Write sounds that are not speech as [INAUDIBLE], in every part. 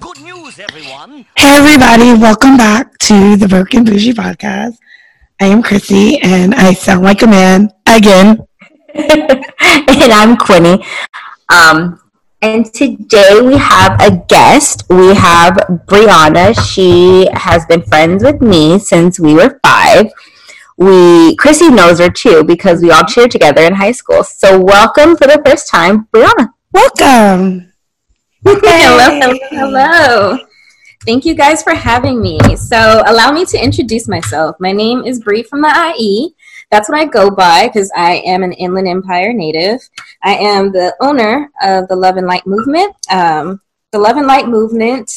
Good news, everyone. Hey, everybody, welcome back to the Broken Bougie podcast. I am Chrissy, and I sound like a man again. [LAUGHS] and I'm Quinny. Um, and today we have a guest. We have Brianna. She has been friends with me since we were five. We Chrissy knows her too because we all cheered together in high school. So welcome for the first time, Brianna. Welcome. Hello, hello, hello. Thank you guys for having me. So, allow me to introduce myself. My name is Bree from the IE. That's what I go by because I am an Inland Empire native. I am the owner of the Love and Light Movement. Um, the Love and Light Movement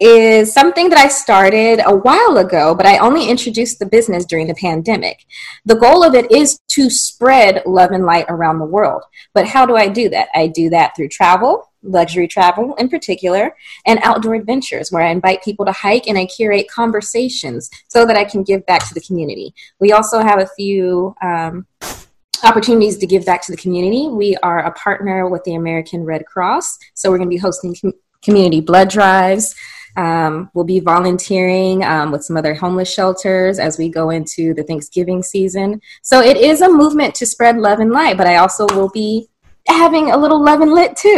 is something that I started a while ago, but I only introduced the business during the pandemic. The goal of it is to spread love and light around the world. But how do I do that? I do that through travel, luxury travel in particular, and outdoor adventures where I invite people to hike and I curate conversations so that I can give back to the community. We also have a few um, opportunities to give back to the community. We are a partner with the American Red Cross, so we're going to be hosting com- community blood drives. Um, we'll be volunteering um, with some other homeless shelters as we go into the Thanksgiving season. So it is a movement to spread love and light, but I also will be having a little love and lit too. [LAUGHS]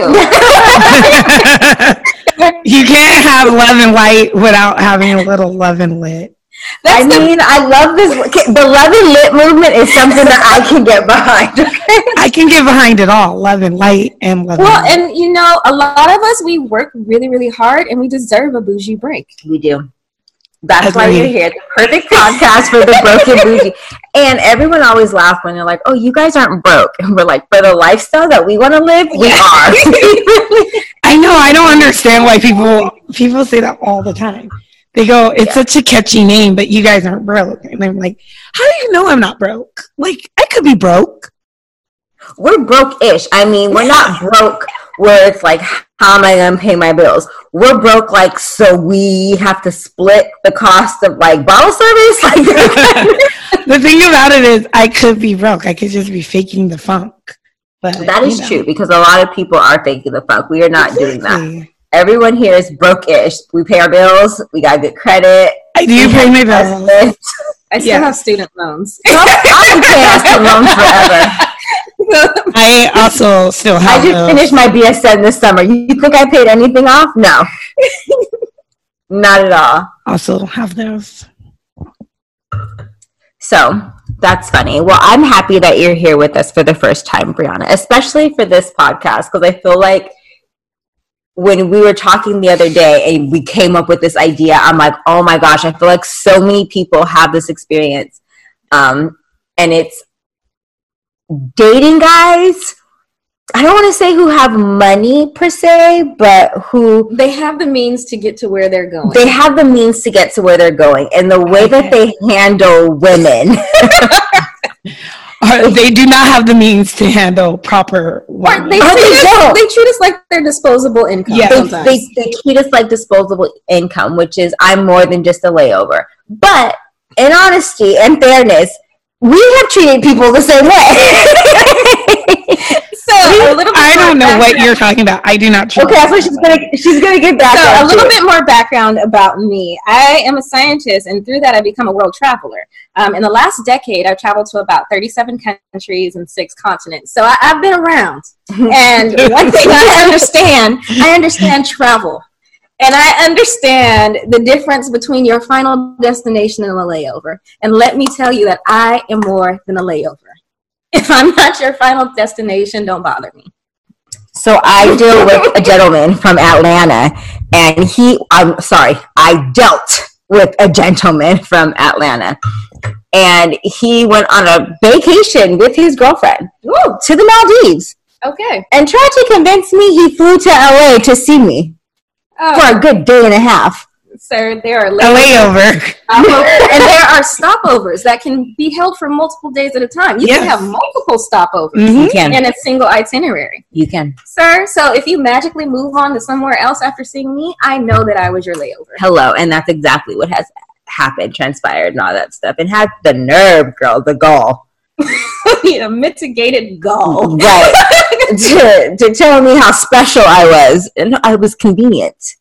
you can't have love and light without having a little love and lit. That's I the, mean, I love this. The love and lit movement is something that I can get behind. I can get behind it all. Love and light and love. Well, and, and you know, a lot of us we work really, really hard, and we deserve a bougie break. We do. That's why you're here. The perfect podcast for the broken [LAUGHS] bougie. And everyone always laughs when they're like, "Oh, you guys aren't broke." And we're like, "For the lifestyle that we want to live, we are." [LAUGHS] [LAUGHS] I know. I don't understand why people people say that all the time. They go, "It's yeah. such a catchy name, but you guys aren't broke." And I'm like, "How do you know I'm not broke? Like, I could be broke." We're broke-ish. I mean, we're not broke where it's like, how am I going to pay my bills? We're broke, like, so we have to split the cost of like bottle service. [LAUGHS] Like, [LAUGHS] [LAUGHS] the thing about it is, I could be broke. I could just be faking the funk. But that is know. true because a lot of people are faking the funk. We are not exactly. doing that. Everyone here is broke-ish. We pay our bills. We got good credit. I do pay my bills. I still yeah. have student loans. I'm paying student loans forever. I also still have. I just those. finished my BSN this summer. You think I paid anything off? No, [LAUGHS] not at all. Also have those. So that's funny. Well, I'm happy that you're here with us for the first time, Brianna, especially for this podcast because I feel like when we were talking the other day and we came up with this idea, I'm like, oh my gosh, I feel like so many people have this experience. Um, and it's dating guys I don't want to say who have money per se, but who they have the means to get to where they're going. They have the means to get to where they're going, and the way okay. that they handle women. [LAUGHS] they do not have the means to handle proper. Women. They, oh, treat us, they treat us like they're disposable income. Yeah, they, they, they treat us like disposable income, which is I'm more than just a layover. But in honesty and fairness, we have treated people the same way. [LAUGHS] so a little I don't know background. what you're talking about. I do not. Okay, so she's gonna she's gonna get back. So a little bit more background about me. I am a scientist, and through that, I become a world traveler. Um, in the last decade, I've traveled to about 37 countries and six continents. So I, I've been around, [LAUGHS] and [LAUGHS] one thing I understand, I understand travel. And I understand the difference between your final destination and a layover. And let me tell you that I am more than a layover. [LAUGHS] If I'm not your final destination, don't bother me. So I deal with a gentleman from Atlanta, and he, I'm sorry, I dealt with a gentleman from Atlanta. And he went on a vacation with his girlfriend Ooh. to the Maldives. Okay. And tried to convince me he flew to LA to see me oh. for a good day and a half. Sir, there are a layover, [LAUGHS] and there are stopovers that can be held for multiple days at a time. You yes. can have multiple stopovers mm-hmm. in a single itinerary. You can, sir. So if you magically move on to somewhere else after seeing me, I know that I was your layover. Hello, and that's exactly what has happened, transpired, and all that stuff. And had the nerve, girl, the gall. [LAUGHS] a mitigated gall. Right. [LAUGHS] to, to tell me how special I was, and I was convenient,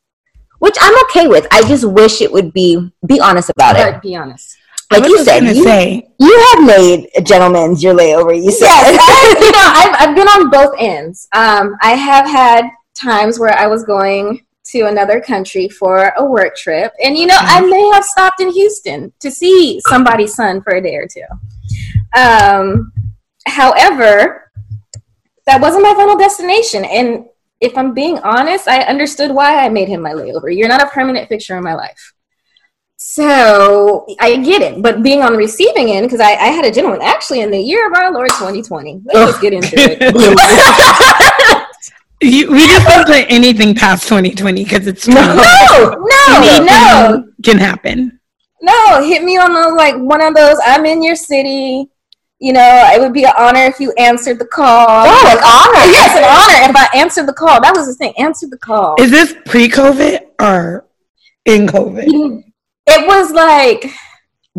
which I'm okay with. I just wish it would be be honest about it. Be honest. Like you said, you, say, you have made a gentleman's your layover. You said, Yes, I, [LAUGHS] you know, I've, I've been on both ends. Um, I have had times where I was going to another country for a work trip, and you know, I may have stopped in Houston to see somebody's son for a day or two. Um, however, that wasn't my final destination, and if I'm being honest, I understood why I made him my layover. You're not a permanent fixture in my life. So I get it, but being on the receiving end, because I, I had a gentleman actually in the year of our Lord 2020. Let's just get into it. [LAUGHS] you, we just don't put anything past 2020 because it's No. no, no, no, can happen. no. Hit me on the like one of those. I'm in your city. You know, it would be an honor if you answered the call. "Oh, an honor." Yes, an honor if I answered the call. That was the thing. Answered the call. Is this pre-COVID or in COVID? It was like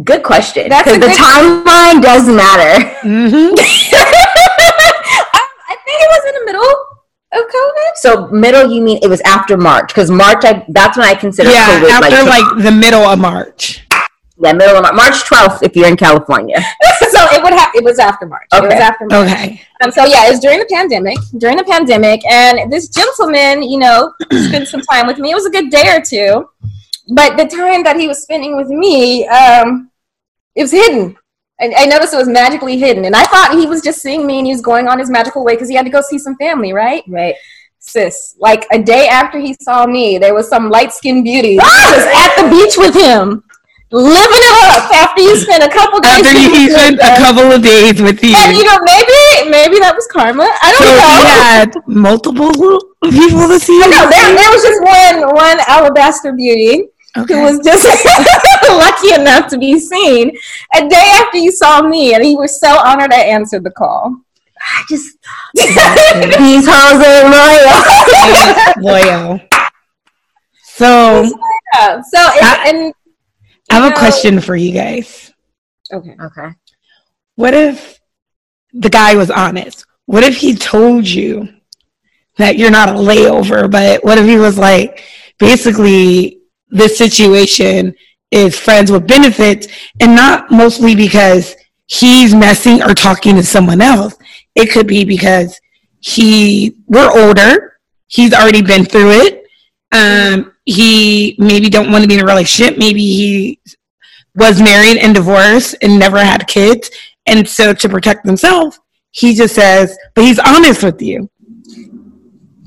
Good question. Because the timeline does matter. hmm I, [LAUGHS] I think it was in the middle of COVID. So middle, you mean it was after March? Because March, I, that's when I consider Yeah, COVID. after like, like the middle of March. Yeah, middle of March, March twelfth, if you're in California. [LAUGHS] so it would have. It was after March. It was Okay. after March. Okay. Um, so yeah, it was during the pandemic. During the pandemic, and this gentleman, you know, [CLEARS THROAT] spent some time with me. It was a good day or two, but the time that he was spending with me, um, it was hidden. And I noticed it was magically hidden, and I thought he was just seeing me and he was going on his magical way because he had to go see some family, right? Right. Sis, like a day after he saw me, there was some light skinned beauty that [LAUGHS] was at the beach with him, living it up. After you spent a couple days, After you with spent a couple of days with you. And you know, maybe maybe that was karma. I don't know. you had multiple people to see. No, there, there was just one one alabaster beauty Okay. who was just [LAUGHS] lucky enough to be seen a day after you saw me, and he was so honored I answered the call. I just [LAUGHS] these hoes ain't loyal. [LAUGHS] loyal. So Yeah, so it, I- and I have you a question for you guys. Okay. okay. What if the guy was honest? What if he told you that you're not a layover, but what if he was like, basically, this situation is friends with benefits and not mostly because he's messing or talking to someone else. It could be because he, we're older, he's already been through it. Um, he maybe don't want to be in a relationship. Maybe he was married and divorced and never had kids. And so to protect himself, he just says, but he's honest with you.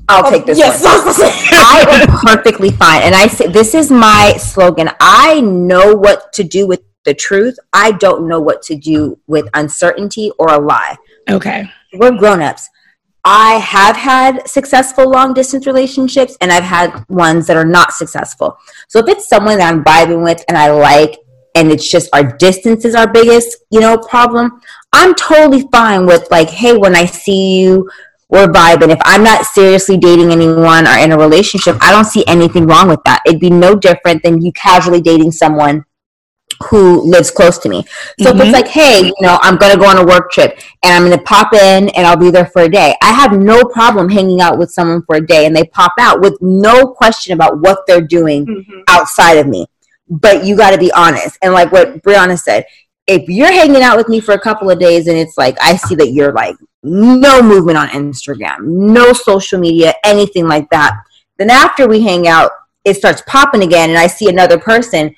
I'll oh, take this yes, one. [LAUGHS] I am perfectly fine. And I say this is my slogan. I know what to do with the truth. I don't know what to do with uncertainty or a lie. Okay. We're grown-ups. I have had successful long distance relationships and I've had ones that are not successful. So if it's someone that I'm vibing with and I like and it's just our distance is our biggest, you know, problem, I'm totally fine with like, hey, when I see you, we're vibing. If I'm not seriously dating anyone or in a relationship, I don't see anything wrong with that. It'd be no different than you casually dating someone who lives close to me. So if Mhm. it's like, hey, you know, I'm gonna go on a work trip and I'm gonna pop in and I'll be there for a day. I have no problem hanging out with someone for a day and they pop out with no question about what they're doing Mm-hmm. outside of me. But you gotta be honest. And like what Brianna said, if you're hanging out with me for a couple of days and it's like I see that you're like no movement on Instagram, no social media, anything like that, then after we hang out, it starts popping again and I see another person,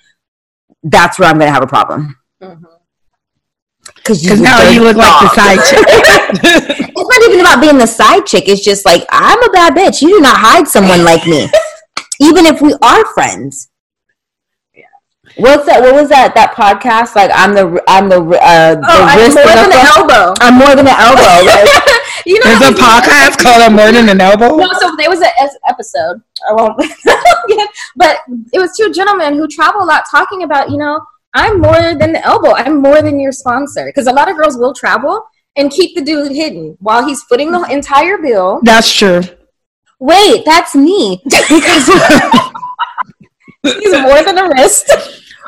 that's where I'm gonna have a problem. Because Because now you look like the side chick. [LAUGHS] It's not even about being the side chick. It's just like I'm a bad bitch. You do not hide someone like me, [LAUGHS] even if we are friends. What's that? What was that? That podcast? Like I'm the I'm the uh, the Oh, I'm more than the an elbow. I'm more than an elbow. Like, [LAUGHS] [LAUGHS] you know, There's a podcast called A More Than an Elbow. No, so there was an episode. I won't, [LAUGHS] but it was two gentlemen who travel a lot, talking about you know I'm more than the elbow. I'm more than your sponsor because a lot of girls will travel and keep the dude hidden while he's footing the entire bill. That's true. wait, that's me. Because [LAUGHS] He's more than a wrist.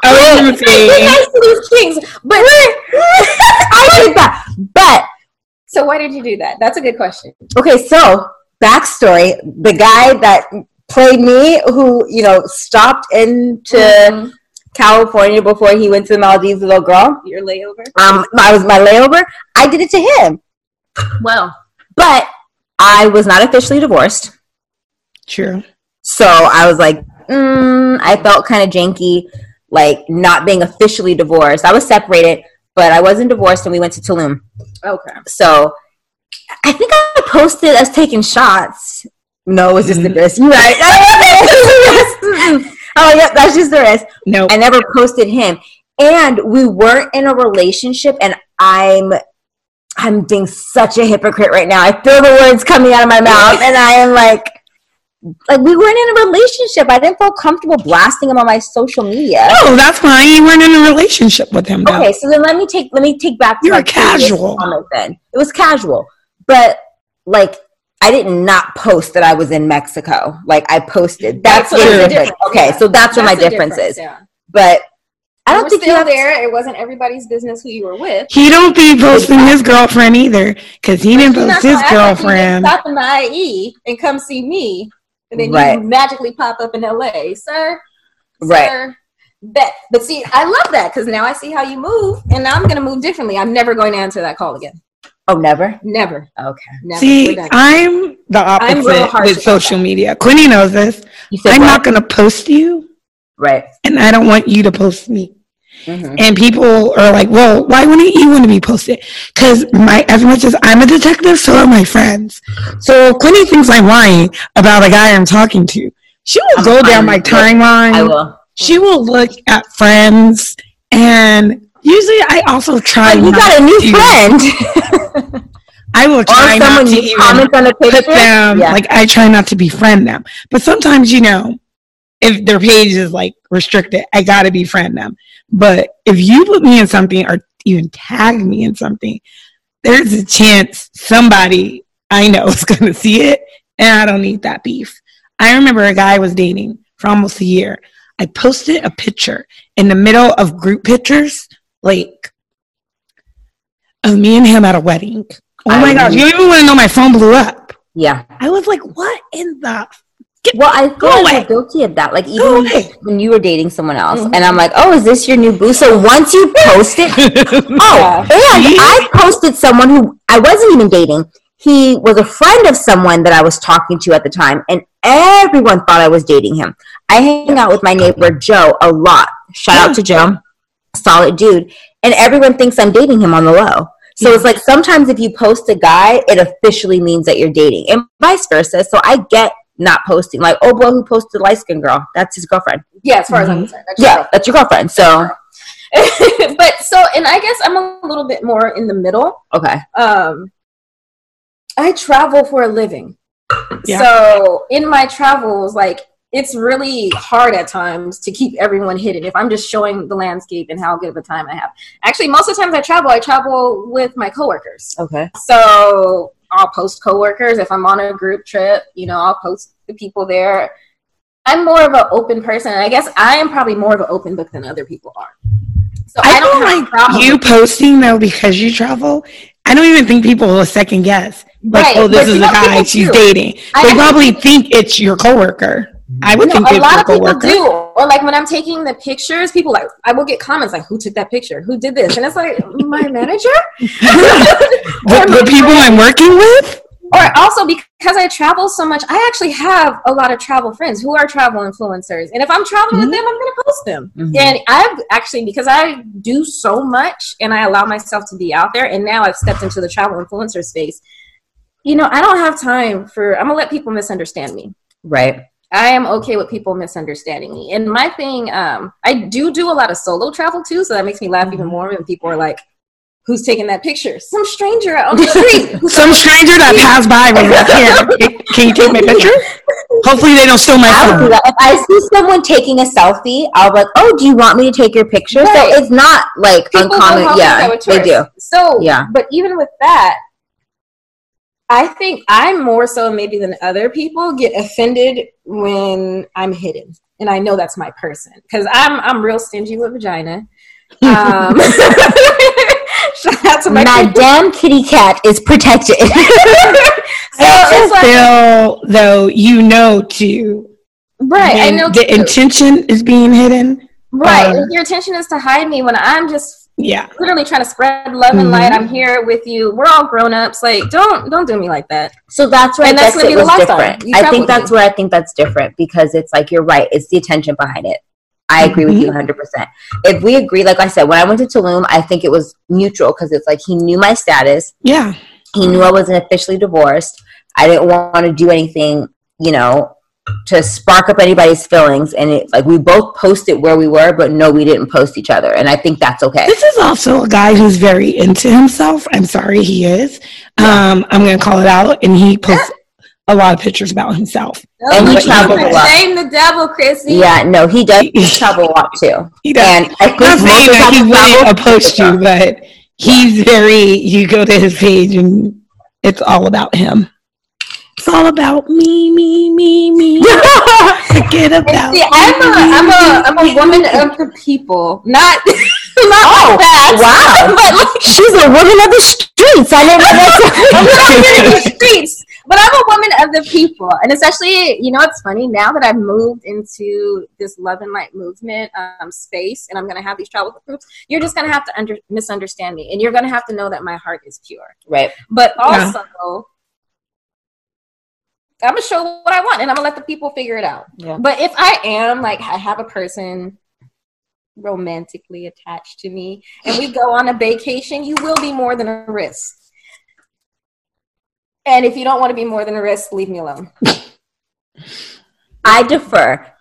I was gonna Be nice to these kings, but I did that. But so So why did you do that? That's a good question. Okay, so backstory: the guy that played me, who you know stopped into Mhm. California before he went to the Maldives, with a little girl. Your layover. Um, I was my layover. I did it to him, Well, but I was not officially divorced. True. So I was like, mm, I felt kind of janky, like not being officially divorced. I was separated, but I wasn't divorced, and we went to Tulum. okay. So I think I posted us taking shots. No, it was just the Mhm. wrist. You're right. [LAUGHS] oh, yep, that's just the wrist. No. I never posted him. And we weren't in a relationship, and I'm I'm being such a hypocrite right now. I feel the words coming out of my mouth, and I am like, like we weren't in a relationship. I didn't feel comfortable blasting him on my social media. No, that's fine. You weren't in a relationship with him. Though. Okay, so then let me take let me take back You're were previous casual. comment Then it was casual, but like I did not post that I was in Mexico. Like I posted. That's, That's the the difference. difference, Okay, yeah. so that's where my That's the difference is. Yeah. But I I don't don't think you still have to- there. It wasn't everybody's business who you were with. He don't be posting his girlfriend either, because he didn't post his gonna act like you girlfriend. Stop in the IE and come see me, and then Right. you magically pop up in LA, sir. Right. Sir. Bet. But see, I love that because now I see how you move, and now I'm going to move differently. I'm never going to answer that call again. Oh, never. Never. Okay. Never. See, I'm the I'm real opposite with about social media. Quinny knows this. Said I'm what? not going to post you, right. and I don't want you to post me. Mhm. And people are like, "Well, why wouldn't you want to be posted?" Because my, as much as I'm a detective, so are my friends. So if Quinny thinks I'm lying about a guy I'm talking to. She will I'm go down my timeline. I will. She will look at friends, and usually I also try. But you got a new to- friend. I will or try not to even comment on a picture. put them Yeah. like I try not to befriend them. But sometimes, you know, if their page is like restricted, I gotta befriend them. But if you put me in something or even tag me in something, there's a chance somebody I know is [LAUGHS] gonna see it and I don't need that beef. I remember a guy I was dating for almost a year. I posted a picture in the middle of group pictures, like of me and him at a wedding. Oh I my gosh, you even want to know my phone blew up. yeah. I was like, what in the? Well, I feel Go like away. guilty of that. Like even when, when you were dating someone else, Mhm. and I'm like, "Oh, is this your new boo?" So once you post it, [LAUGHS] oh, and I posted someone who I wasn't even dating. He was a friend of someone that I was talking to at the time, and everyone thought I was dating him. I hang out with my neighbor Joe a lot. Shout out to Joe, solid dude, and everyone thinks I'm dating him on the low. So it's like sometimes if you post a guy, it officially means that you're dating, and vice versa. So I get not posting. Like, oh, boy, who posted light skin girl? That's his girlfriend. yeah, as far as I'm Mhm. concerned. That's Yeah, that's your girlfriend. So [LAUGHS] but so, and I guess I'm a little bit more in the middle. okay, Um, I travel for a living. Yeah. So in my travels, like it's really hard at times to keep everyone hidden. If I'm just showing the landscape and how good of a time I have. Actually, most of the times I travel, I travel with my coworkers. okay, So I'll post coworkers if I'm on a group trip. You know, I'll post the people there. I'm more of an open person. I guess I am probably more of an open book than other people are. So I, I don't don't like problem you posting though because you travel. I don't even think people will second guess. Like, Right, oh, this but is you the guy she's do. dating. They know probably think it's your coworker. I would No, think a lot of people coworker. do. Or like when I'm taking the pictures, people like I will get comments like, "Who took that picture? Who did this?" And it's like my manager. [LAUGHS] [LAUGHS] The, the people I'm working with. or also because I travel so much, I actually have a lot of travel friends who are travel influencers, and if I'm traveling Mhm. with them, I'm going to post them. Mhm. And I've actually because I do so much and I allow myself to be out there, and now I've stepped into the travel influencer space. You know, I don't have time for. I'm gonna let people misunderstand me. right. I am okay with people misunderstanding me. And my thing, um, I do do a lot of solo travel too, so that makes me laugh even more when people are like, "Who's taking that picture?" Some stranger out on the [LAUGHS] street. Some stranger that [LAUGHS] passed by was like, "Here, can you take my picture?" Hopefully, they don't steal my phone. If I see someone taking a selfie, I'll be like, "Oh, do you want me to take your picture?" Right. So it's not like People uncommon. Yeah, they do. So Yeah. but even with that, I think I'm more so maybe than other people get offended when I'm hidden, and I know that's my person because I'm I'm real stingy with vagina. Um, [LAUGHS] Shout out to my Madame Kitty Cat is protected. [LAUGHS] [LAUGHS] So it's like- Still, though, you know too. right. I know the too. intention is being hidden. Right. Um, your intention is to hide me when I'm just Yeah. literally trying to spread love and Mhm. light. I'm here with you. We're all grown ups. Like, don't don't do me like that. So that's where And that's gonna be the different. I think that's me. where I think that's different because it's like you're right. It's the attention behind it. I agree with you 100. percent If we agree, like I said, when I went to Tulum, I think it was neutral because it's like he knew my status. Yeah. He knew I wasn't officially divorced. I didn't want to do anything, you know, to spark up anybody's feelings. And it like we both posted where we were, but no, we didn't post each other. And I think that's okay. This is also a guy who's very into himself. I'm sorry, he is. Um, I'm going to call it out. And he posts a lot of pictures about himself. And he But travels a don't lot. Shame the devil, Chrissy. Yeah, no, he does [LAUGHS] travel a lot too. He does. And I think not most saying of that he wouldn't travel- oppose you, but he's very. You go to his page and it's all about him. It's all about me, me, me, me. [LAUGHS] Forget about. See, I'm a, I'm a, I'm a woman of the people, not, [LAUGHS] not Oh, like that. wow. [LAUGHS] but like, She's a woman of the streets. I I'm know. not in the streets, but I'm a woman of the people, and especially, you know, it's funny now that I've moved into this love and light movement um, space, and I'm gonna have these travel groups. You're just gonna have to under, misunderstand me, and you're gonna have to know that my heart is pure. right. But Yeah. I'm gonna show what I want, and I'm gonna let the people figure it out. Yeah. But if I am like I have a person romantically attached to me, and we go on a vacation, you will be more than a risk. And if you don't want to be more than a risk, leave me alone. [LAUGHS] I defer.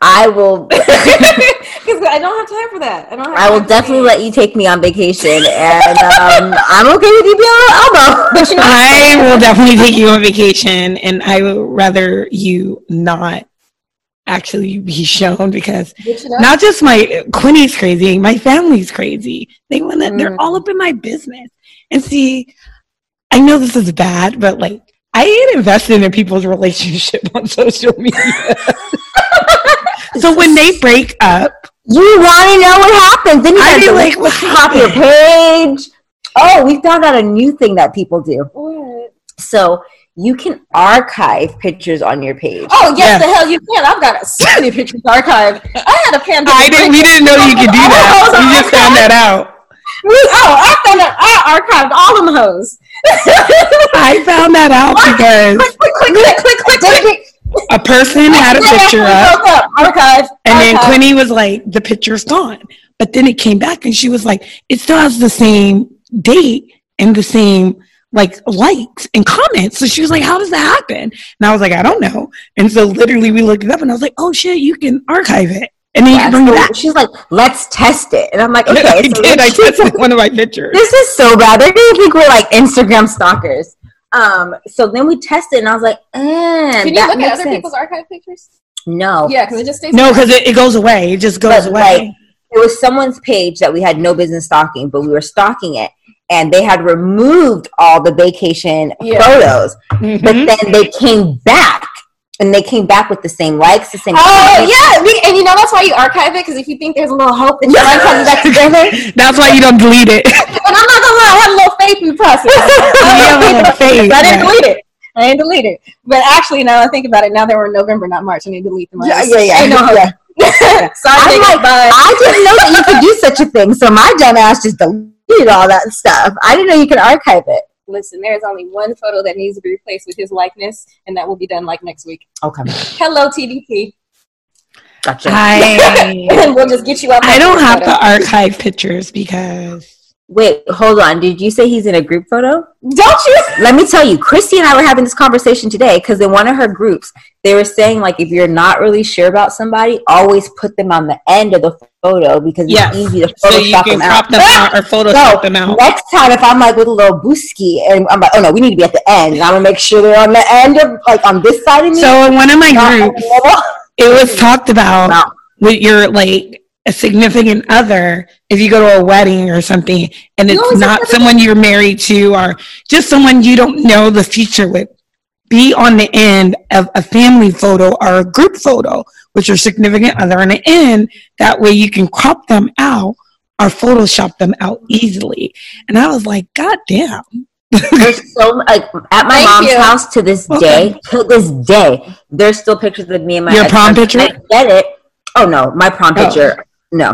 I will. [LAUGHS] Because I don't have time for that. I don't. Have I will definitely let you take me on vacation, and um, I'm okay with you being a little elbow. [LAUGHS] But you know, I will definitely take you on vacation, and I would rather you not actually be [LAUGHS] shown because you know, not just my Quinny's crazy, my family's crazy. They want to, they're Mm. all up in my business. And see, I know this is bad, but like I ain't invested in people's [LAUGHS] relationship on social media. So when they break up, You want to know what happens? Then you I'd to like, like your page. Oh, we found out a new thing that people do. What? So you can archive pictures on your page. Oh yes, Yeah. the hell you can! I've got so many [LAUGHS] pictures archived. I had a pandemic. I didn't. We didn't know you could do that. We just found that out. We- oh, I found out. I archived all them hoes. [LAUGHS] I found that out because click, click, click, click, click, click. A person had a picture up. Archive. and then archive. Quinny was like, "The picture's gone." But then it came back, and she was like, "It still has the same date and the same like likes and comments." So she was like, "How does that happen?" And I was like, "I don't know." And so literally, we looked it up, and I was like, "Oh shit, you can archive it, and then you bring it back." she's like, let's test it. And I'm like, [LAUGHS] okay. I so did. I tested [LAUGHS] one of my pictures. this is so bad. They're gonna think we're like Instagram stalkers. Um, so then we tested, and I was like, eh, Can you that look makes at other sense. people's archive pictures? No, Yeah, because it just stays. No, because it, it goes away. It just goes But, away. like, it was someone's page that we had no business stalking, but we were stalking it, and they had removed all the vacation Yeah. photos, Mhm. but then they came back, and they came back with the same likes, the same. Oh comments. yeah, we, and you know that's why you archive it because if you think there's a little hope that you might come back [LAUGHS] together, That's why you don't delete it. [LAUGHS] and I'm not gonna lie, I had a little faith in the process. [LAUGHS] You have faith, I didn't yeah. delete it. I didn't delete it. But actually, now I think about it, now they were in November, not March. I need to delete them. Yeah, yeah, yeah. Ain't no hope. yeah. [LAUGHS] Sorry, I'm like. I didn't know that you could do such a thing, so my dumb ass just deleted all that stuff. I didn't know you could archive it. Listen, there's only one photo that needs to be replaced with his likeness, and that will be done like next week. Okay, Hello, TDP. gotcha. I and [LAUGHS] we'll just get you out. I don't have photo. to archive pictures because Wait, hold on. Did you say he's in a group photo? Don't you? [LAUGHS] Let me tell you, Christy and I were having this conversation today because in one of her groups, they were saying like if you're not really sure about somebody, always put them on the end of the photo because Yes. it's easy to so you Photoshop can them crop out. them out or [LAUGHS] Photoshop them out. Next time, if I'm like with a little booski and I'm like, oh no, we need to be at the end, and I'm gonna make sure they're on the end of like on this side of me. So in one of my not in the groups, it was talked about No. with your like a significant other if you go to a wedding or something and it's always not someone you're married to or just someone you don't know the future with be on the end of a family photo or a group photo with your significant other on the end that way you can crop them out or Photoshop them out easily. And I was like, God damn. There's so like at my Thank mom's you. house to this Okay. day. To this day, there's still pictures of me and my Your prom ex-husband. picture? I get it. Oh no, my prom Oh. picture. No,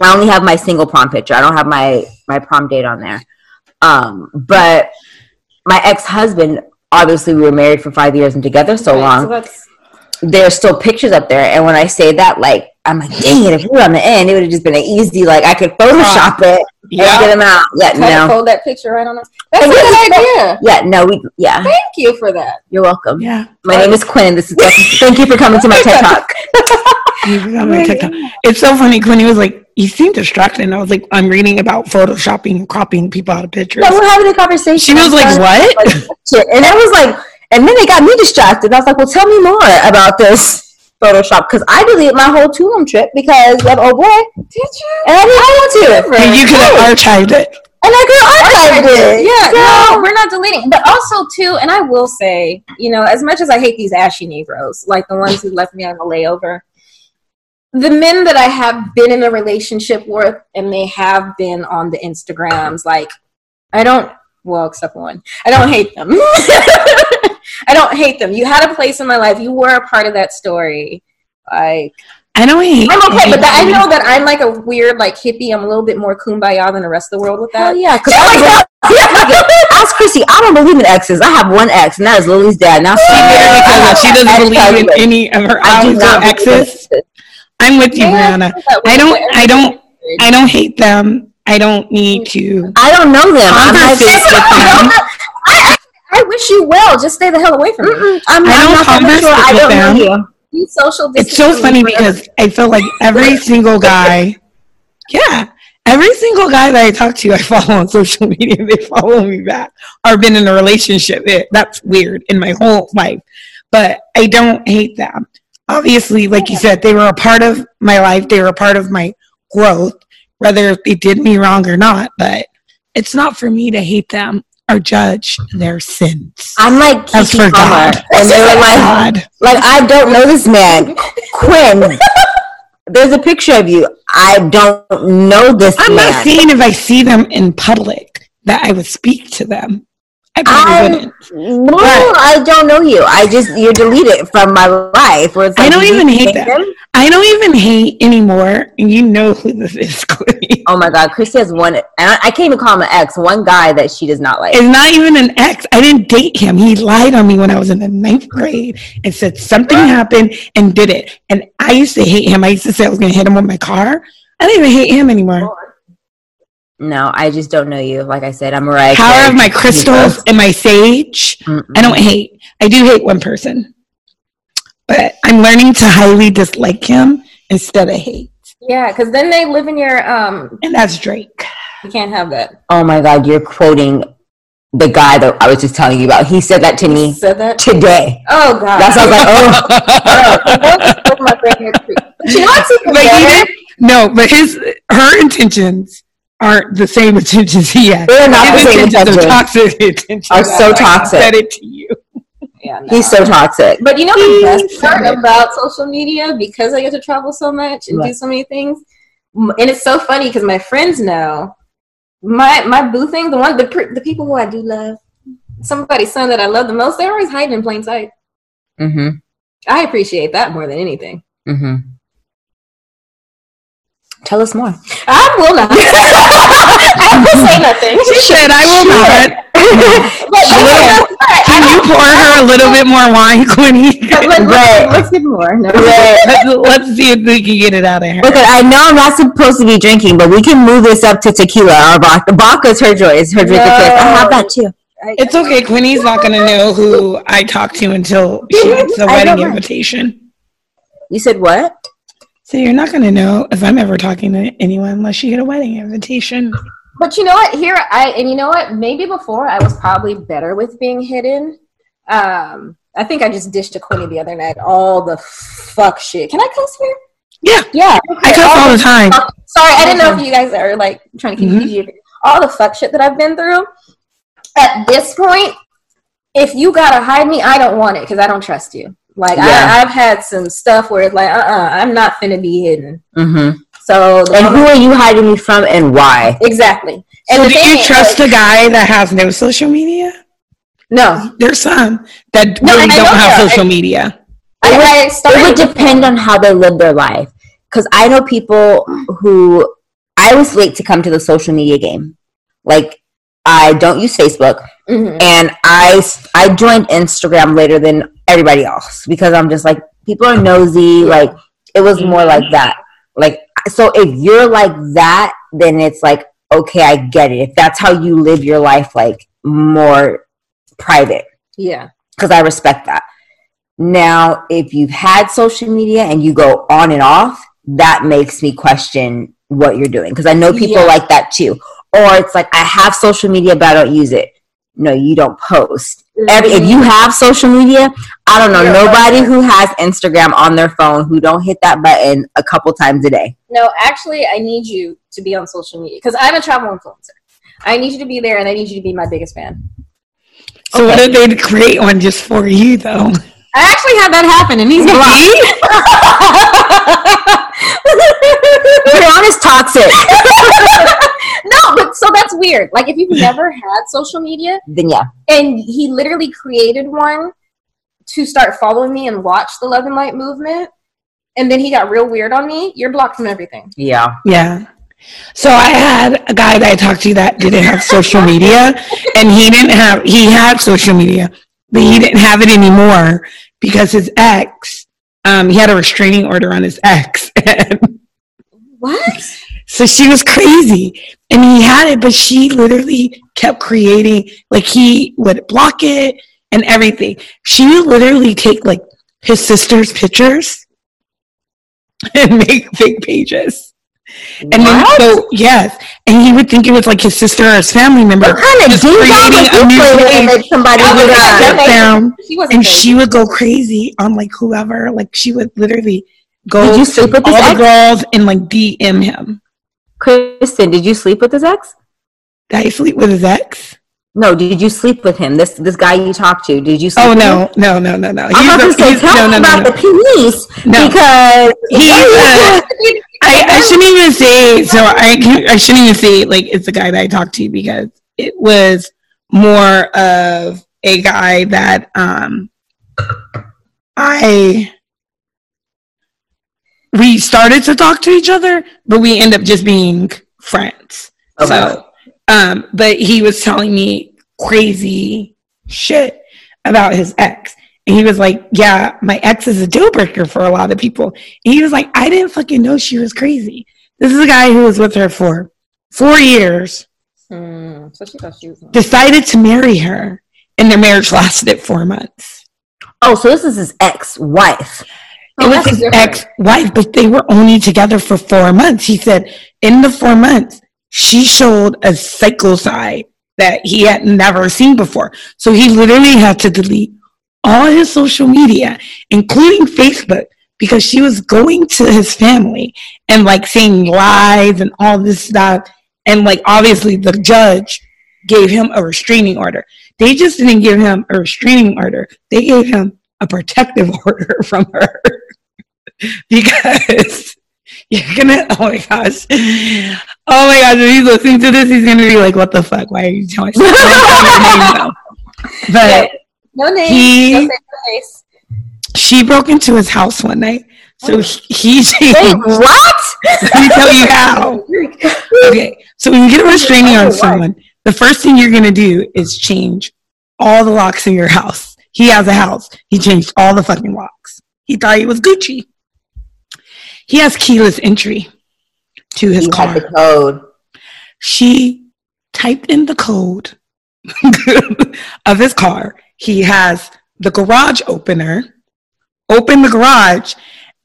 I only have my single prom picture. I don't have my my prom date on there. Um, but my ex husband. Obviously, we were married for five years and together so Right, long. So that's there's still pictures up there. And when I say that, like, I'm like, dang it, if we were on the end, it would have just been an easy, like, I could Photoshop it Yeah. get them out. Yeah, kind no. fold that picture right on. The, that's a good idea. [LAUGHS] Yeah, no, we, yeah, Thank you for that. you're welcome. Yeah. My name is Quinn. This is, [LAUGHS] thank you for coming to my [LAUGHS] TED Talk. You my TikTok. It's so funny. Quinny was like, "You seem distracted." And I was like, "I'm reading about photoshopping and cropping people out of pictures." No, we're having a conversation. She was like, "What?" [LAUGHS] And I was like, and then they got me distracted. I was like, well, tell me more about this Photoshop. Because I deleted my whole Tulum trip because of, oh boy. Did you? And I didn't want to. And you could have archived it. And I could have archived it. Yeah, So- no, we're not deleting. But also, too, and I will say, you know, as much as I hate these ashy Negroes, like the ones who left me on the layover, the men that I have been in a relationship with, and they have been on the Instagrams, like, I don't, well, except one, I don't hate them. [LAUGHS] I don't hate them. You had a place in my life. You were a part of that story. Like, I don't hate. I'm okay, but that, I know that I'm like a weird, like hippie. I'm a little bit more kumbaya than the rest of the world with that. Hell yeah. Because [LAUGHS] ask Chrissy, I don't believe in exes. I have one ex, and that is Lily's dad. Now she [LAUGHS] Because she doesn't believe in any of her I do not believe exes. I'm with you, Brianna. I don't. I don't. I don't hate them. I don't need to. I don't know them. I'm like, Conversate with them. [LAUGHS] I, I wish you well. Just stay the hell away from me. Mm-mm, I'm, I don't not that converse mature. I with don't know them. you. You social It's so funny because I feel like every [LAUGHS] single guy, yeah, every single guy that I talk to, I follow on social media. They follow me back or been in a relationship. It, that's weird in my whole life, but I don't hate them. Obviously, like you said, they were a part of my life. They were a part of my growth, whether they did me wrong or not. But it's not for me to hate them or judge their sins. I'm like That's for Palmer, God. and they were like, God. like I don't know this man, Quinn. [LAUGHS] There's a picture of you. I don't know this I'm man. not saying if I see them in public that I would speak to them. I probably I- No, I don't know you. I just you're deleted from my life. It's I don't even hate hate them. I don't even hate anymore. You know who this is, [LAUGHS] Chloe. Oh my god, Christy has one, and I, I can't even call him an ex. One guy that she does not like. It's not even an ex. I didn't date him. He lied on me when I was in the ninth grade and said something happened and did it. And I used to hate him. I used to say I was going to hit him with my car. I don't even hate him anymore. Oh, No, I just don't know you. Like I said, I'm Mariah. Power Carey. of my [LAUGHS] crystals and my sage. Mm-mm. I don't hate. I do hate one person, but I'm learning to highly dislike him instead of hate, Yeah, because then they live in your um. and that's Drake. You can't have that. Oh my god, you're quoting the guy that I was just telling you about. He said that to me Said that. today. Oh god. That's why I was like, oh. That's my friend here, too. But you know what's even But he better? did, no, but his her intentions aren't the same intentions he has. They're not His the same intentions are intentions. toxic intentions. Are so I toxic. said it to you. Yeah, no. He's so toxic. But you know the He best part said about social media because I get to travel so much and do so many things, and it's so funny because my friends know my my boo thing. The one the the people who I do love, somebody's son that I love the most, they're always hiding in plain sight. Mm-hmm. I appreciate that more than anything. Mm-hmm. Tell us more. I will not. [LAUGHS] I will say [LAUGHS] nothing. She said, "I will not." Little- [LAUGHS] Can you pour her a little bit more wine, Quinny? Let, Right. us let's get more. No. let's, let's see if we can get it out of her. Look, I know I'm not supposed to be drinking, but we can move this up to tequila or vodka. Vodka is her joy. It's her drink of choice. I have that too. It's okay. Quinny's not going to know who I talked to until she gets the wedding invitation. You said what? So you're not going to know if I'm ever talking to anyone unless you get a wedding invitation. But you know what? Here I and you know what? Maybe before I was probably better with being hidden. Um, I think I just dished a Quinny the other night. All the fuck shit. Can I cuss here? Yeah, Yeah. I cuss all the time. Sorry, I didn't know if you guys are like trying to keep Mhm. PG. All the fuck shit that I've been through. At this point, if you gotta hide me, I don't want it because I don't trust you. Like Yeah. I, I've had some stuff where it's like, uh, uh-uh, I'm not finna be hidden. Mm-hmm. So the And who are you hiding me from and why? exactly. And so do you trust like, a guy that has no social media? No, There's some that No, really don't have there are. social media. I, I started It would depend on how they live their life. Because I know people who I was late to come to the social media game. Like I don't use Facebook, Mhm. and I I joined Instagram later than everybody else because I'm just like people are nosy. Like it was more like mm-hmm. that. Like so, if you're like that, then it's like okay, I get it. If that's how you live your life, like more private Yeah. because I respect that. Now, if you've had social media and you go on and off, that makes me question what you're doing because I know people Yeah. like that too. Or it's like I have social media but I don't use it. No, you don't post. Every, if you have social media, I don't know You're nobody poster. who has Instagram on their phone who don't hit that button a couple times a day. No, actually, I need you to be on social media because I'm a travel influencer. I need you to be there, and I need you to be my biggest fan. So what if they create one just for you though? I actually had that happen, and he's Brianna's [LAUGHS] toxic. [LAUGHS] no, but so that's weird. Like if you've [LAUGHS] never had social media, then yeah, and he literally created one to start following me and watch the Love and Light movement, and then he got real weird on me. You're blocked from everything. yeah. Yeah. So I had a guy that I talked to that didn't have social media, [LAUGHS] and he didn't have he had social media, but he didn't have it anymore because his ex, um, he had a restraining order on his ex, [LAUGHS] What? So she was crazy, and he had it, but she literally kept creating like he would block it and everything. She would literally take like his sister's pictures [LAUGHS] and make fake pages. And then What? so yes, and he would think it was like his sister or his family member. What kind of just ding creating a new this way page. that somebody would Step down, wasn't. and crazy. she would go crazy on like whoever. Like she would literally go Did you to sleep with all the girls and like DM him. Kristen, did you sleep with his ex? Did he sleep with his ex? No, did you sleep with him? This this guy you talked to, did you sleep Oh with him? no, no, no, no, no. I'm He's about a- to say, tell no, no, no, about no. the penis No. because He's [LAUGHS] a- I, I shouldn't even say so I can, I shouldn't even say like it's a guy that I talked to because it was more of a guy that um I we started to talk to each other but we end up just being friends. Okay. So um but he was telling me crazy shit about his ex. And he was like, Yeah, my ex is a deal breaker for a lot of people. And he was like, I didn't fucking know she was crazy. This is a guy who was with her for four years, Hmm, so she thought she was. decided to marry her, and their marriage lasted four months. oh, so this is his It was his ex wife, but they were only together for four months. He said in the four months, she showed a psycho side that he had never seen before. So he literally had to delete all his social media, including Facebook, because she was going to his family and like saying lies and all this stuff. And like obviously the judge gave him a restraining order. They just didn't give him a restraining order. They gave him a protective [LAUGHS] order from her. Because you're gonna oh my gosh. Oh my gosh if he's listening to this he's gonna be like what the fuck? Why are you telling me [LAUGHS] but No name. He- no face. she broke into his house one night. So oh. he, he [LAUGHS] Wait, what? let me tell you how. Oh okay so when you get a restraining Oh, on someone the first thing you're gonna do is change all the locks in your house he has a house he changed all the fucking locks he thought he was gucci he has keyless entry to his You car the code. she typed in the code [LAUGHS] of his car. He has the garage opener, opened the garage,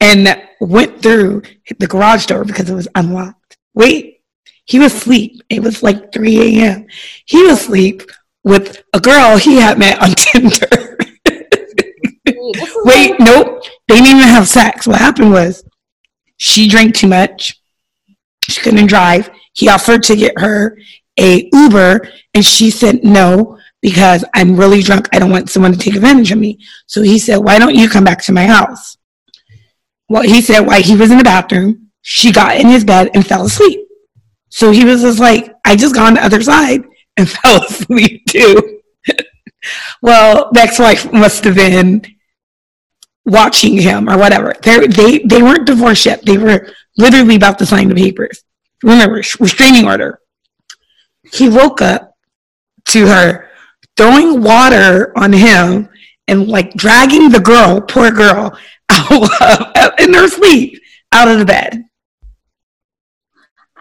and went through the garage door because it was unlocked. Wait, he was asleep. It was like 3 a.m. He was asleep with a girl he had met on [LAUGHS] Tinder. This is Wait, like- nope. They didn't even have sex. What happened was she drank too much. She couldn't drive. He offered to get her a Uber and she said no because I'm really drunk. I don't want someone to take advantage of me. So he said, Why don't you come back to my house? Well, he said, Why he was in the bathroom. she got in his bed and fell asleep. So he was just like, I just got on the other side and [LAUGHS] fell asleep too. [LAUGHS] well, the ex-wife must have been watching him or whatever. They're, they they weren't divorced yet. They were literally about to sign the papers. Remember, restraining order. He woke up to her throwing water on him and like dragging the girl, poor girl, [LAUGHS] out of, in her sleep out of the bed.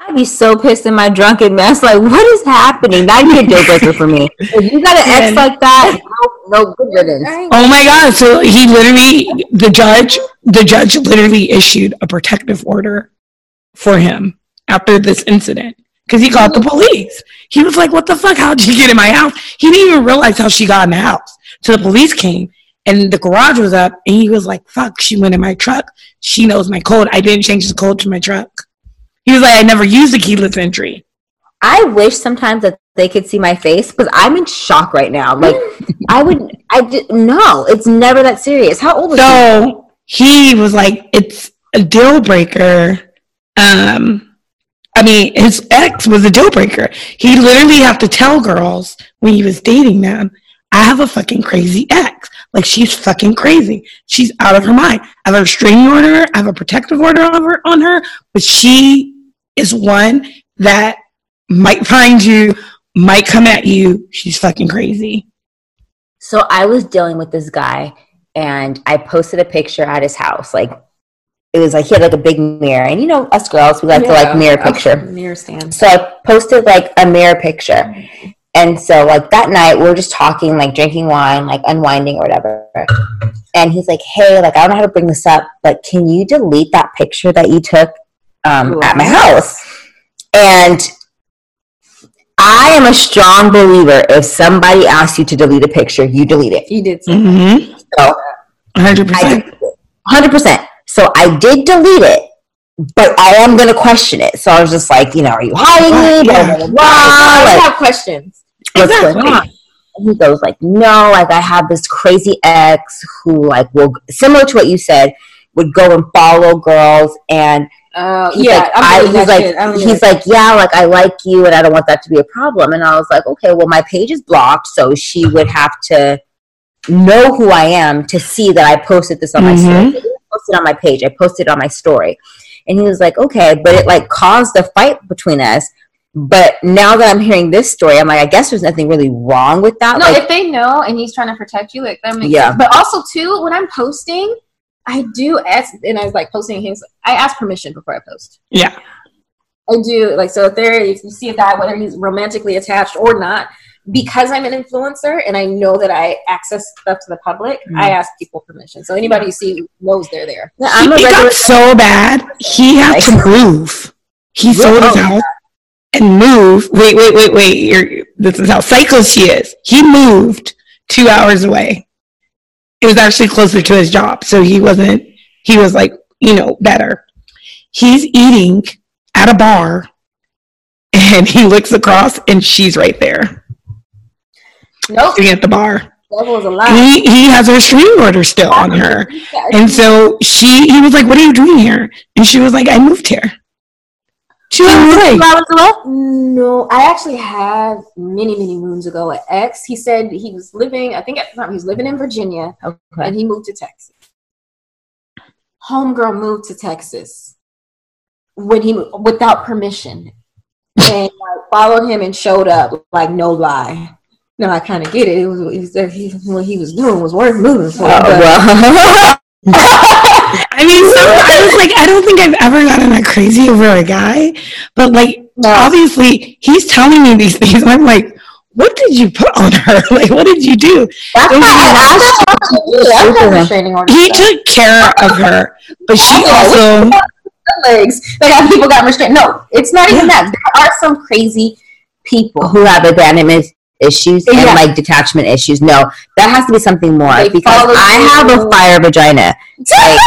I'd be so pissed in my drunken mess. Like, what is happening? That'd be a deal breaker for me. [LAUGHS] If you got an ex like that, [LAUGHS] no, no good riddance. Oh my god! So he literally, the judge, the judge literally issued a protective order for him after this incident because he called the mm-hmm. police. He was like, "What the fuck? How'd you get in my house?" He didn't even realize how she got in the house. So the police came and the garage was up, and he was like, "Fuck!" She went in my truck. She knows my code. I didn't change the code to my truck. He was like, I never used a keyless entry. I wish sometimes that they could see my face because I'm in shock right now. Like, [LAUGHS] I would, I did, no, it's never that serious. How old is so he? he was like, it's a deal breaker. Um, I mean, his ex was a deal breaker. He literally have to tell girls when he was dating them, I have a fucking crazy ex. Like she's fucking crazy. She's out of her mind. I have a restraining order. I have a protective order on her, on her, but she is one that might find you, might come at you. She's fucking crazy. So I was dealing with this guy and I posted a picture at his house. Like it was like he had like a big mirror. And you know, us girls, we like yeah, to like mirror picture. Mirror stand. So I posted like a mirror picture. And so like that night we are just talking, like drinking wine, like unwinding or whatever. And he's like, Hey, like I don't know how to bring this up, but can you delete that picture that you took um, at my house. And I am a strong believer if somebody asks you to delete a picture, you delete it. You did. Mm-hmm. So 100%. 100%. So I did delete it, but I am going to question it. So I was just like, you know, are you hiding me? Yeah. Blah, blah, blah. I have questions. What's exactly. going on? And he goes like, no, like I have this crazy ex who like will, similar to what you said, would go and follow girls and uh, yeah, like, I, he's like, he's like, yeah, like I like you, and I don't want that to be a problem. And I was like, okay, well, my page is blocked, so she would have to know who I am to see that I posted this on mm-hmm. my story. I posted on my page. I posted on my story, and he was like, okay, but it like caused a fight between us. But now that I'm hearing this story, I'm like, I guess there's nothing really wrong with that. No, like, if they know and he's trying to protect you, like that makes yeah. sense. But also too, when I'm posting, I do ask, and I was like posting things. I ask permission before I post. Yeah, I do. Like, so if there, if you see a guy, whether he's romantically attached or not, because I'm an influencer and I know that I access stuff to the public, mm. I ask people permission. So anybody you see knows they're there. I'm he, got so bad. He had to move. He sold his house and moved. Wait, wait, wait, wait. You're, this is how psycho she is. He moved two hours away it was actually closer to his job. So he wasn't, he was like, you know, better. He's eating at a bar and [LAUGHS] he looks across and she's right there. Nope. Sitting at the bar. He, he has her restraining order still on her. [LAUGHS] And so she, he was like, what are you doing here? And she was like, I moved here. Two hours away? No, I actually had many, many moons ago an ex. He said he was living, I think at the time he was living in Virginia okay. and he moved to Texas. Homegirl moved to Texas when he without permission and I followed him and showed up like no lie. No, I kind of get it. It was, it was he, what he was doing was worth moving for. Oh, well. [LAUGHS] [LAUGHS] I mean, so I was like, I don't think I've ever gotten that crazy over a guy, but like, no. obviously, he's telling me these things. I'm like, what did you put on her? [LAUGHS] Like, what did you do? That's he took care of her, but she oh, also legs. Like, how people got restrained. No, it's not even yeah. that. There are some crazy people who have abandonment issues yeah. and like detachment issues. No, that has to be something more they because I have a fire vagina. Like,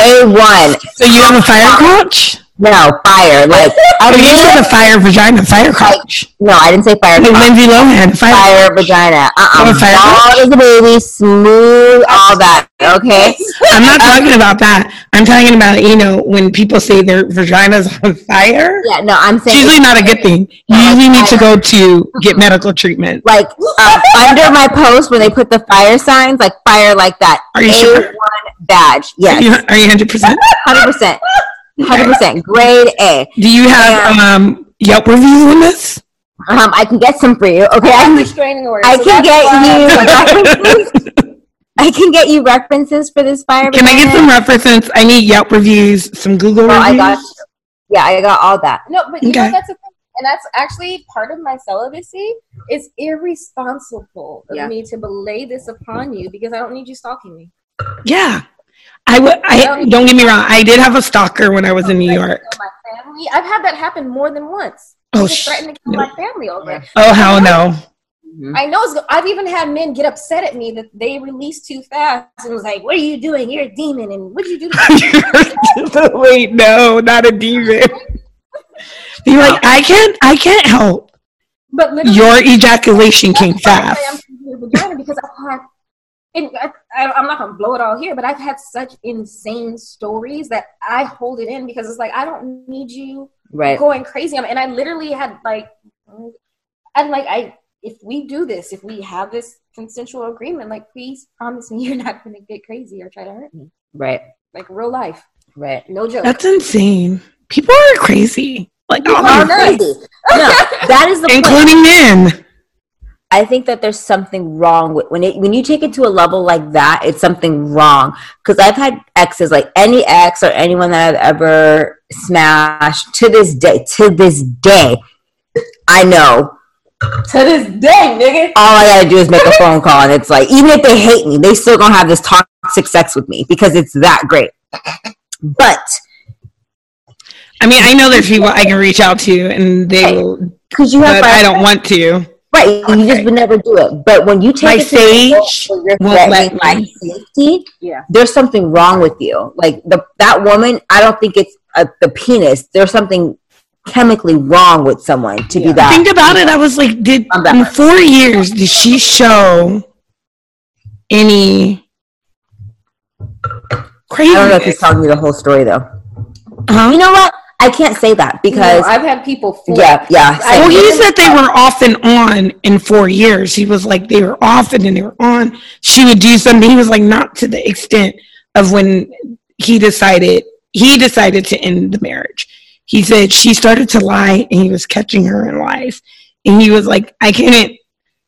[LAUGHS] a one. So you have a fire couch? No, fire. Like [LAUGHS] Oh, I you mean, said a fire vagina, fire crotch. no, I didn't say fire. Like Lindsay Lohan, fire. Fire vagina. Uh Oh, uh fire Bald as a baby, smooth, all that. Okay. I'm not talking about that. I'm talking about, you know, when people say their vagina's on fire. Yeah, no, I'm It's saying usually not a good thing. You usually need to go to get medical treatment. like um, under my post when they put the fire signs, like fire like that. Are you A1 sure? badge. Yes. are you Hundred percent. [LAUGHS] Hundred percent. Grade A. Do you have um, Yelp reviews on this? Um, I can get some for you. Okay. I'm restraining order. I so can get why- you [LAUGHS] references. I can get you references for this fire. Can I get some references? I need Yelp reviews, some Google Oh, I got Yeah, I got all that. No, but you Okay. know that's a thing, and that's actually part of my celibacy. It's irresponsible of Yeah. me to belay this upon you because I don't need you stalking me. Yeah. I would. I don't get me wrong. I did have a stalker when I was in New York. My family. I've had that happen more than once. Oh, Just sh- threatened to kill no. my family over it. Oh hell no! Mm-hmm. I know. I've even had men get upset at me that they released too fast and was like, "What are you doing? You're a demon!" And what did you do? To [LAUGHS] [LAUGHS] Wait, no, not a demon. [LAUGHS] You're like, I can't. I can't help. But Your ejaculation came That's why I fast. I'm confused with because I've had, and I, I, I'm not gonna blow it all here, but I've had such insane stories that I hold it in because it's like I don't need you Right. going crazy. And I literally had like, and like I, if we do this, if we have this consensual agreement, like please promise me [LAUGHS] you're not gonna get crazy or try to hurt me, Right. like real life, Right. no joke. That's insane. People are crazy. Like People all are crazy. No, that is the [LAUGHS] point. including men. I think that there's something wrong with when it when you take it to a level like that. It's something wrong because I've had exes, like any ex or anyone that I've ever smashed to this day. To this day, I know to this day, nigga. all I gotta do is make a phone call, and it's like even if they hate me, they still gonna have this toxic sex with me because it's that great. But I mean, I know there's people I can reach out to, and they will, because you have but I don't want to. Right, you just would never do it. But when you take My it to the level sage won't let my safety, Yeah. there's something wrong with you. Like the that woman, I don't think it's uh the penis. There's something chemically wrong with someone to Yeah. be that. Think about it. I was like, did in four years did she show any crazy? I don't know if he's telling me the whole story though. Huh? You know what? I can't say that because No, I've had people. Flip. yeah, yeah. I- Well, he said they were off and on in four years. He was like, they were off and then they were on. She would do something. He was like, not to the extent of when he decided, he decided to end the marriage. He said she started to lie and he was catching her in lies. And he was like, I can't,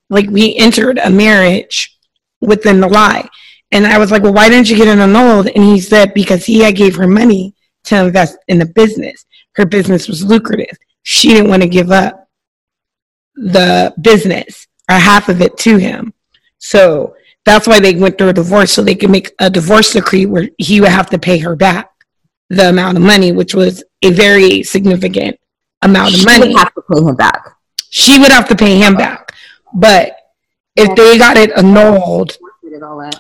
like, we entered a marriage within the lie. And I was like, well, why didn't you get it annulled? And he said, because he had gave her money to invest in the business. Her business was lucrative. She didn't want to give up the business or half of it to him. So that's why they went through a divorce so they could make a divorce decree where he would have to pay her back the amount of money, which was a very significant amount of she money. would have to pay him back. she would have to pay him back. But if they got it annulled,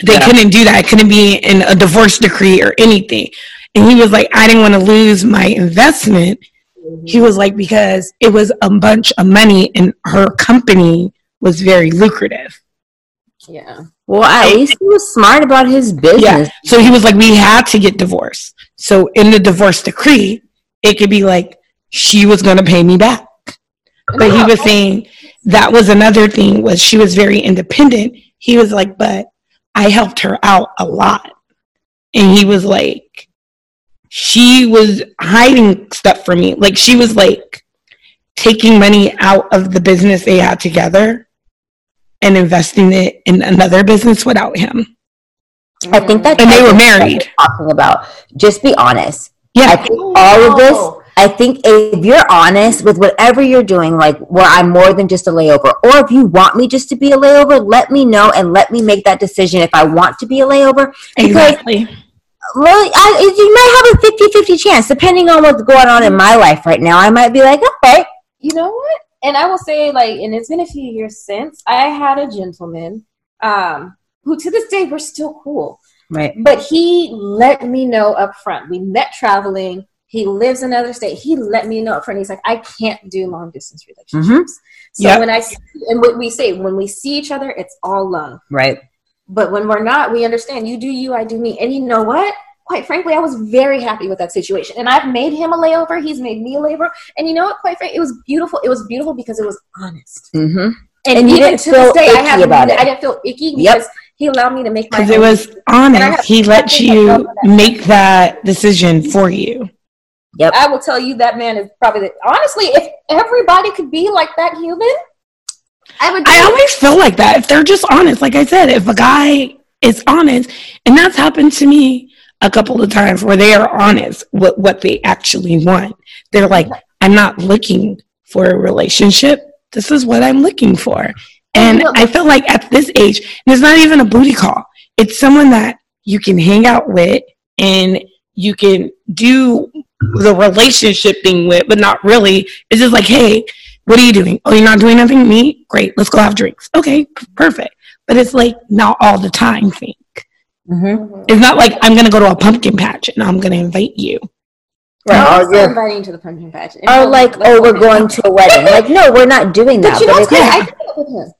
they Yeah. couldn't do that. It couldn't be in a divorce decree or anything. And he was like, I didn't want to lose my investment. He was like, because it was a bunch of money and her company was very lucrative. Yeah. Well, at least he was smart about his business. Yeah. So he was like, we had to get divorced. So in the divorce decree, it could be like, she was going to pay me back. But he was saying that was another thing was she was very independent. He was like, but I helped her out a lot. And he was like, she was hiding stuff from me. Like she was like taking money out of the business they had together and investing it in another business without him. I think that And they were married. Talking about just be honest. I Yeah. think all of this. Oh. I think if you're honest with whatever you're doing, like where I'm more than just a layover, or if you want me just to be a layover, let me know and let me make that decision if I want to be a layover. Exactly. Well, I, you might have a 50 50 chance, depending on what's going on in my life right now. I might be like, okay, You know what? And I will say, like, and it's been a few years since I had a gentleman, um, who to this day we're still cool. right. But he let me know up front. We met traveling. He lives in another state. He let me know up front. He's like, I can't do long distance relationships. Mm-hmm. So Yep. when I see, and what we say when we see each other, it's all love. Right. But when we're not, we understand. You do you, I do me. And you know what? Quite frankly, I was very happy with that situation. And I've made him a layover. He's made me a layover. And you know what? Quite frankly, it was beautiful. It was beautiful because it was honest. Mm-hmm. And, And you even didn't to feel this day, I icky have about it. I didn't feel icky Yep. because he allowed me to make my Because it was decisions. And I have honest. He let you but love for that. make that decision for you. Yep. I will tell you that man is probably the, honestly, if everybody could be like that human, I would. I always feel like that. If they're just honest, like I said, if a guy is honest, and that's happened to me a couple of times where they are honest with what they actually want. They're like, I'm not looking for a relationship. This is what I'm looking for. And I feel like at this age, and it's not even a booty call. It's someone that you can hang out with and you can do the relationship thing with, but not really. It's just like, hey, what are you doing? Oh, you're not doing nothing? Me? Great. Let's go have drinks. Okay, perfect. But it's like not all the time thing. Mm-hmm. It's not like I'm going to go to a pumpkin patch and I'm going to invite you. Right. I'm Or, you're- inviting to the pumpkin patch. And or he'll- like, oh, we're going to a wedding. Like, no, we're not doing that. But you know, But what's it's yeah. I did it with him.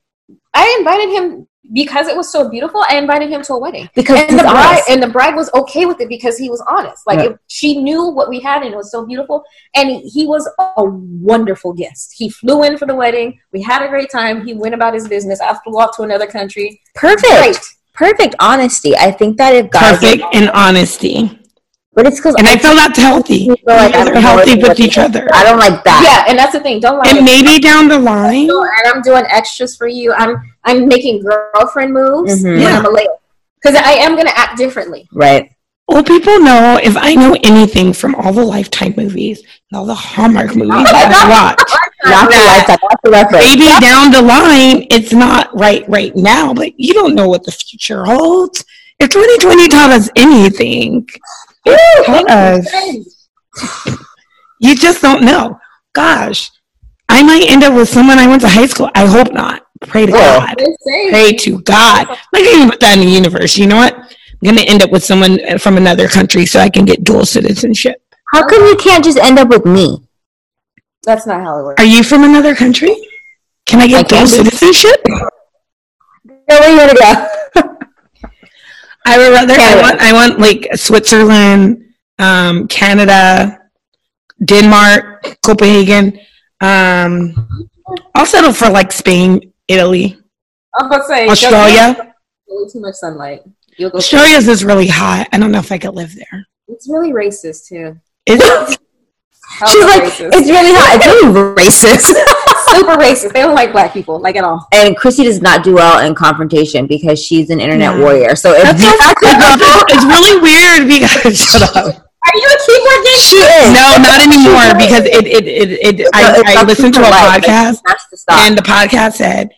I invited him because it was so beautiful. I invited him to a wedding, because and the bride honest. and the bride was okay with it because he was honest. Like Yeah. it, she knew what we had, and it was so beautiful. And he, he was a wonderful guest. He flew in for the wedding. We had a great time. He went about his business. I flew off to another country. Perfect. Great. Perfect honesty. I think that if guys, Perfect and honesty. But it's because And I feel that's healthy. feel like You guys I'm are healthy more with each other. I don't like that. Yeah, and that's the thing. Don't like. And maybe down the line, and I'm doing extras for you. I'm I'm making girlfriend moves Mhm. Yeah. I'm a lady because I am gonna act differently. Right. well, people know if I know anything from all the Lifetime movies and all the Hallmark movies that I watch. Not the lifestyle. Not the reference. maybe down the line it's not right right now but you don't know what the future holds if 2020 taught us anything us you just don't know. Gosh. I might end up with someone i went to high school. I hope not. Pray to Well, god. pray to god. I'm not gonna put that in the universe you know what? I'm gonna end up with someone from another country so i can get dual citizenship. How come you can't just end up with me? That's not how it works. are you from another country? Can i I get dual can be. citizenship? Where you gonna go? I would rather. I want. I want like Switzerland, um, Canada, Denmark, Copenhagen. Um, I'll settle for like Spain, Italy, I'm about to say Australia. Too much sunlight. You'll go. Australia's is really hot. I don't know if I could live there. It's really racist too. Is it? She's like, racist? it's really hot. It's really racist. [LAUGHS] [LAUGHS] super racist. They don't like black people, like at all. and Chrissy does not do well in confrontation because she's an internet Yeah. warrior. So if That's you so, [LAUGHS] it's really weird because [LAUGHS] shut up. Are you a keyboard game? she is. No, not anymore because it it it, it I, It's I listened to a life, podcast to and the podcast said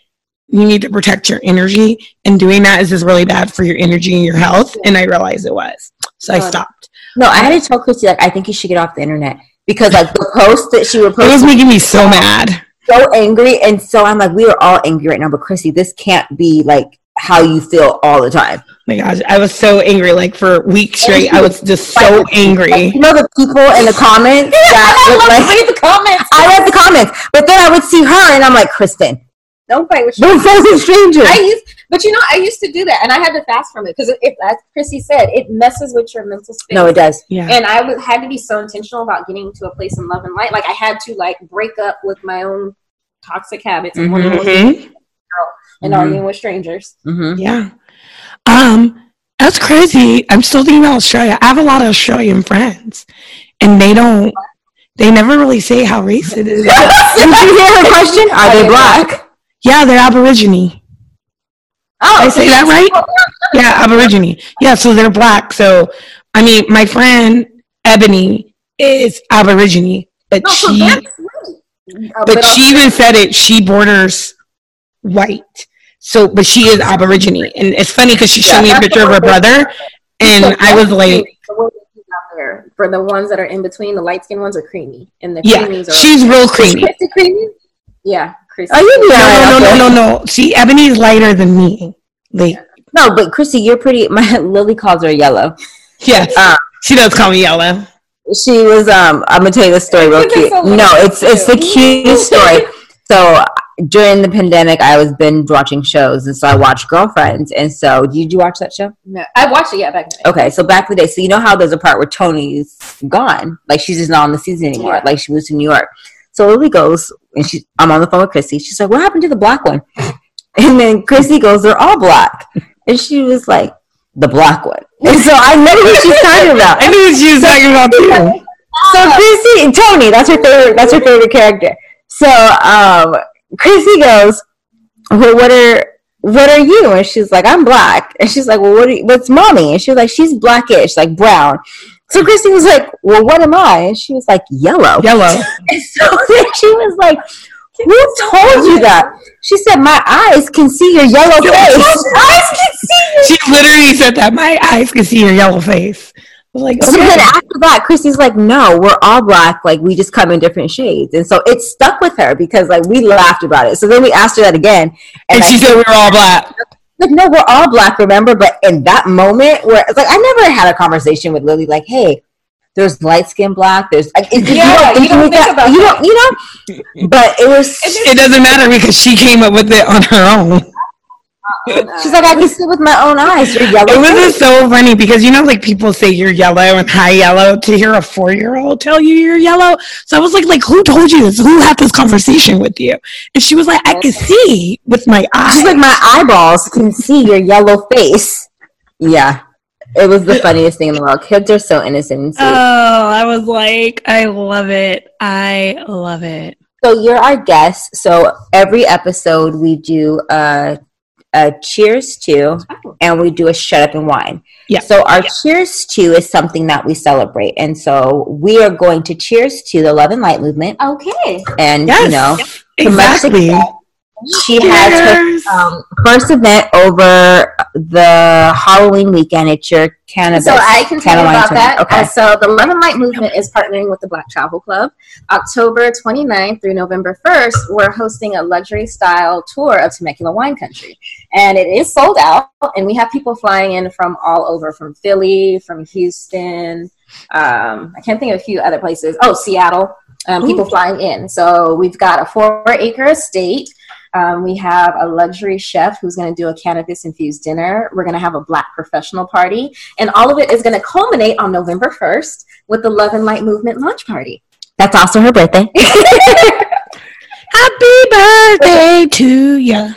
you need to protect your energy and doing that is just really bad for your energy and your health and i realized it was so i stopped no, I had to tell Chrissy like I think you should get off the internet because like the post that she would it was making me so mad so angry, and so I'm like, we are all angry right now. But Chrissy, this can't be like how you feel all the time. oh my gosh i was so angry like for weeks straight i was just so angry You know the people in the comments [LAUGHS] that I love like. read the comments. I read the comments, but then I would see her, and I'm like, Kristen, Don't fight with don't friends with strangers. I used, but you know, I used to do that, and I had to fast from it because, it, as Chrissy said, it messes with your mental space. no, it does. yeah and I would, had to be so intentional about getting to a place in love and light. Like I had to like break up with my own toxic habits and, wanting to go Mhm. and Mhm. arguing with strangers. hmm yeah um that's crazy i'm still thinking about australia i have a lot of australian friends and they don't they never really say how racist it is [LAUGHS] Did you hear her question? Are they [LAUGHS] black? yeah they're aborigine Oh, I say that right? Yeah, Aborigine. Yeah, so they're black. So, I mean, my friend Ebony is Aborigine, but No, she, right. Uh, but she even said it. She borders white. So, but she is Aborigine, and it's funny because she showed me a picture of her brother, and So I was like, the word that she's out there. For the ones that are in between, the light skin ones are creamy, and the yeah, creamies are she's real creamy. Creamy. Yeah, Chrissy. Are you No, no, no, no, no, no. See, Ebony's lighter than me. Like, No, but Chrissy, you're pretty. [LAUGHS] My Lily calls her yellow. yes, Uh, she does call me yellow. she was um I'm gonna tell you the story real It's cute. so No, it's it's the cute. cutest story. [LAUGHS] So during the pandemic I was binge watching shows and so I watched Girlfriends and so did you watch that show? No, I watched it. Yeah, back in. Okay, so back in the day, so you know how there's a part where Toni's gone, like she's just not on the season anymore, Yeah. like she moves to New York. So Lily goes and she, I'm on the phone with Chrissy. She's like, "What happened to the black one?" [LAUGHS] And then Chrissy goes, "They're all black," and she was like, "The black one." [LAUGHS] And so I know who she's talking about. [LAUGHS] I knew she was talking about too. So Chrissy, Toni, that's her favorite. That's her favorite character. So um, Chrissy goes, "Well, what are what are you?" And she's like, "I'm black." And she's like, "Well, what? You, what's mommy?" And she was like, "She's blackish, like brown." So Chrissy was like, "Well, what am I?" And she was like, "Yellow." Yellow. [LAUGHS] And so then [LAUGHS] she was like, "Who told you that?" She said, "My eyes can see your yellow [LAUGHS] face." eyes can see your She literally said that. My eyes can see your yellow face. I was like, So then after that, Chrissy's like, no, we're all black. Like, we just come in different shades. And so it stuck with her because, like, we laughed about it. So then we asked her that again. And I she said we were all black. Like, no, we're all black, remember? But in that moment where it's like, I never had a conversation with Lily, like, hey, there's light skin black. There's, like, if Yeah, you don't like think about you don't, you know? But it was, It doesn't matter because she came up with it on her own. She's like, I can see with my own eyes. You're yellow. It was just so funny because you know, like people say you're yellow and high yellow. To hear a four year old tell you you're yellow, so I was like, like who told you this? Who had this conversation with you? And she was like, I can see with my eyes. She's like, my eyeballs can see your yellow face. Yeah. It was the funniest thing in the world. Kids are so innocent and sweet. oh, I was like, I love it. I love it. So you're our guest. So every episode we do a, a cheers to, and we do a shut up and wine. Yeah. So our cheers to is something that we celebrate, and so we are going to cheers to the Love and Light movement, Okay. and Yes, you know exactly. she has her um, first event over the Halloween weekend. It's your cannabis. So I can tell you about that. Okay. Uh, so the Love and Light movement is partnering with the Black Travel Club. October 29th through November 1st, we're hosting a luxury style tour of Temecula wine country. And it is sold out, and we have people flying in from all over, from Philly, from Houston. Um, I can't think of a few other places. Oh, Seattle. Um, people flying in. So we've got a four acre estate. Um, we have a luxury chef who's going to do a cannabis infused dinner. We're going to have a black professional party. And all of it is going to culminate on November 1st with the Love and Light Movement launch party. That's also her birthday. [LAUGHS] Happy birthday to you.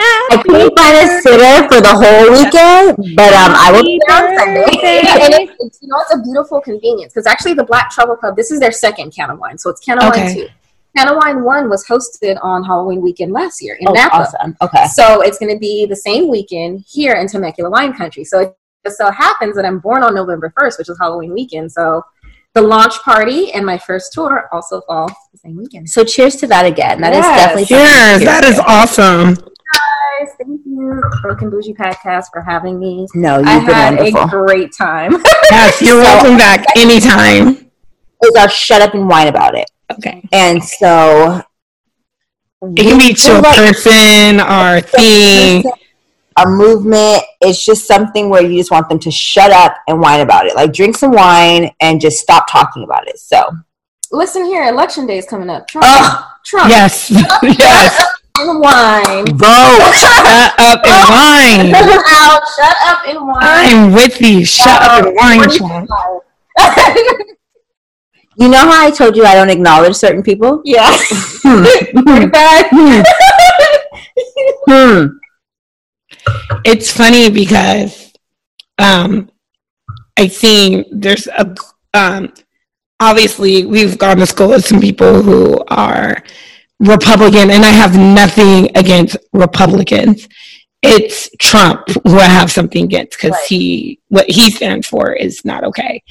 I couldn't find a sitter for the whole weekend, but um, I will be there on Sunday. [LAUGHS] and it's, it's, you know, it's a beautiful convenience because actually the Black Travel Club, this is their second can of wine. So it's can of Okay. wine 2. Can of wine 1 was hosted on Halloween weekend last year in Oh, Napa. awesome. Okay. So it's going to be the same weekend here in Temecula wine country. So it just so happens that I'm born on November 1st, which is Halloween weekend. So the launch party and my first tour also fall the same weekend. So cheers to that again. That is Yes. definitely Cheers. cheers That is to. guys. awesome. Thank you, Broken Bougie Podcast, for having me. No, you've I been had wonderful. a great time. Yes, you're [LAUGHS] welcome back [LAUGHS] anytime. Is our shut up and whine about it, Okay. and so It can be we to a like person or thing. a movement. It's just something where you just want them to shut up and whine about it. Like drink some wine and just stop talking about it. So, Listen here, election day is coming up. Trump, Ugh. Trump, Yes. [LAUGHS] yes. and wine. vote. [LAUGHS] Shut up and whine. Out, shut up and wine. I'm with you. Shut up and wine, Sean. [LAUGHS] you know how I told you I don't acknowledge certain people? yeah, Hmm. pretty bad. Hmm. It's funny because um, I think there's a um, obviously we've gone to school with some people who are Republican, and I have nothing against Republicans. It's Trump who I have something against because Right. he what he stands for is not okay.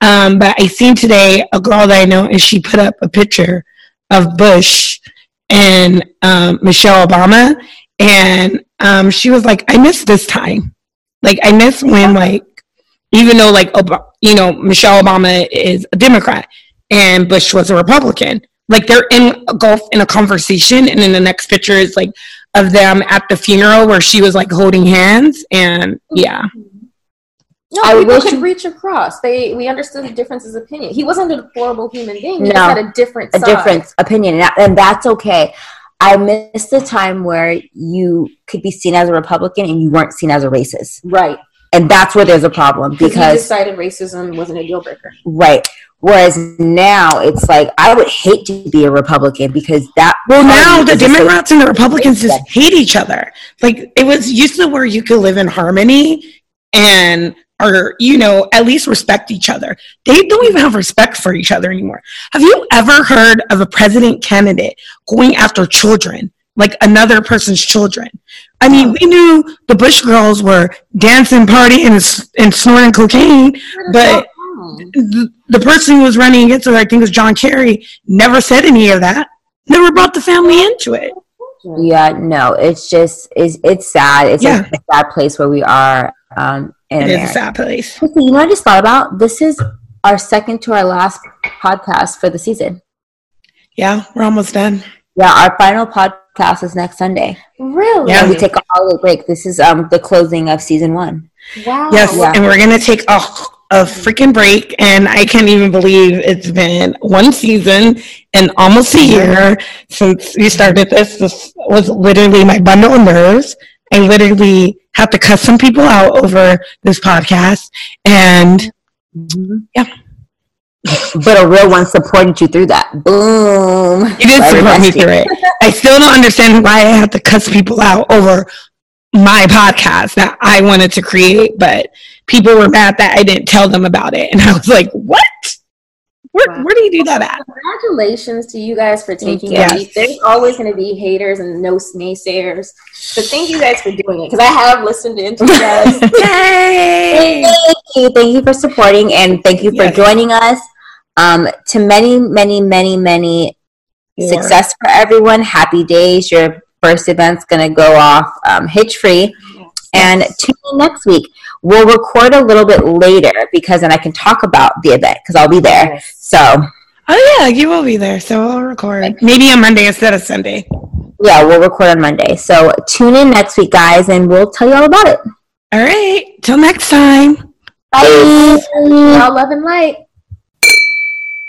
Um, but I seen today a girl that I know, and she put up a picture of Bush and um, Michelle Obama, and um, she was like, "I miss this time. Like I miss when like even though like Ob- you know Michelle Obama is a Democrat and Bush was a Republican, like they're in a gulf in a conversation, and then the next picture is like of them at the funeral where she was like holding hands, and yeah, No, I people wish- could reach across. They we understood the differences of opinion. He wasn't a deplorable human being. He No. just had a different a side. different opinion, and, and that's okay. I miss the time where you could be seen as a Republican and you weren't seen as a racist, right? and that's where there's a problem Because he because decided racism wasn't a deal breaker. right. Whereas now it's like I would hate to be a Republican because that. Well, now the is a safe- Democrats and the Republicans just hate each other. Like it was used to where you could live in harmony and or you know at least respect each other. They don't even have respect for each other anymore. Have you ever heard of a president candidate going after children, like another person's children? I mean, we knew the Bush girls were dancing, partying, and, and snorting cocaine. But-. The, the person who was running against her, I think it was John Kerry, never said any of that. Never brought the family into it. Yeah, no, it's just it's it's sad. It's Yeah. like a sad place where we are um, in It is a America. sad place. You know, what I just thought about this is our second to our last podcast for the season. Yeah, we're almost done. Yeah, our final podcast is next Sunday. really? Yeah. We take a holiday break. This is um the closing of season one. wow. Yes, Yeah. and we're gonna take a, a freaking break, and I can't even believe it's been one season and almost a year since we started this. This was literally my bundle of nerves. I literally have to cuss some people out over this podcast, and mm-hmm. Yeah. [LAUGHS] But a real one supported you through that. Boom. you did support me through it. I still don't understand why I have to cuss people out over my podcast that I wanted to create, but people were mad that I didn't tell them about it, and I was like, "What? Where, Wow. where do you do that at?" Congratulations to you guys for taking you. the. There's always going to be haters and no naysayers. But thank you guys for doing it because I have listened into you guys. [LAUGHS] Yay! Thank you. Thank you for supporting and thank you for Yes. joining us. Um, to many, many, many, many More. success for everyone. Happy days. Your first event's going to go off um, hitch free. And tune in next week. We'll record a little bit later because then I can talk about the event because I'll be there. So, Oh yeah, you will be there, so we'll record maybe on Monday instead of Sunday. yeah, we'll record on Monday. So, tune in next week, guys, and we'll tell you all about it. All right, till next time. Bye. All love and light.